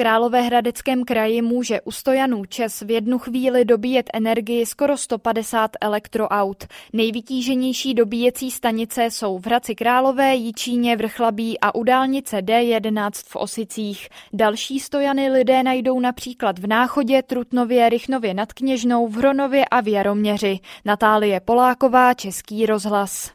Královéhradeckém kraji může u stojanů Čes v jednu chvíli dobíjet energii skoro 150 elektroaut. Nejvytíženější dobíjecí stanice jsou v Hradci Králové, Jičíně, Vrchlabí a u dálnice D11 v Osicích. Další stojany lidé najdou například v Náchodě, Trutnově, Rychnově nad Kněžnou, v Hronově a v Jaroměři. Natálie Poláková, Český rozhlas.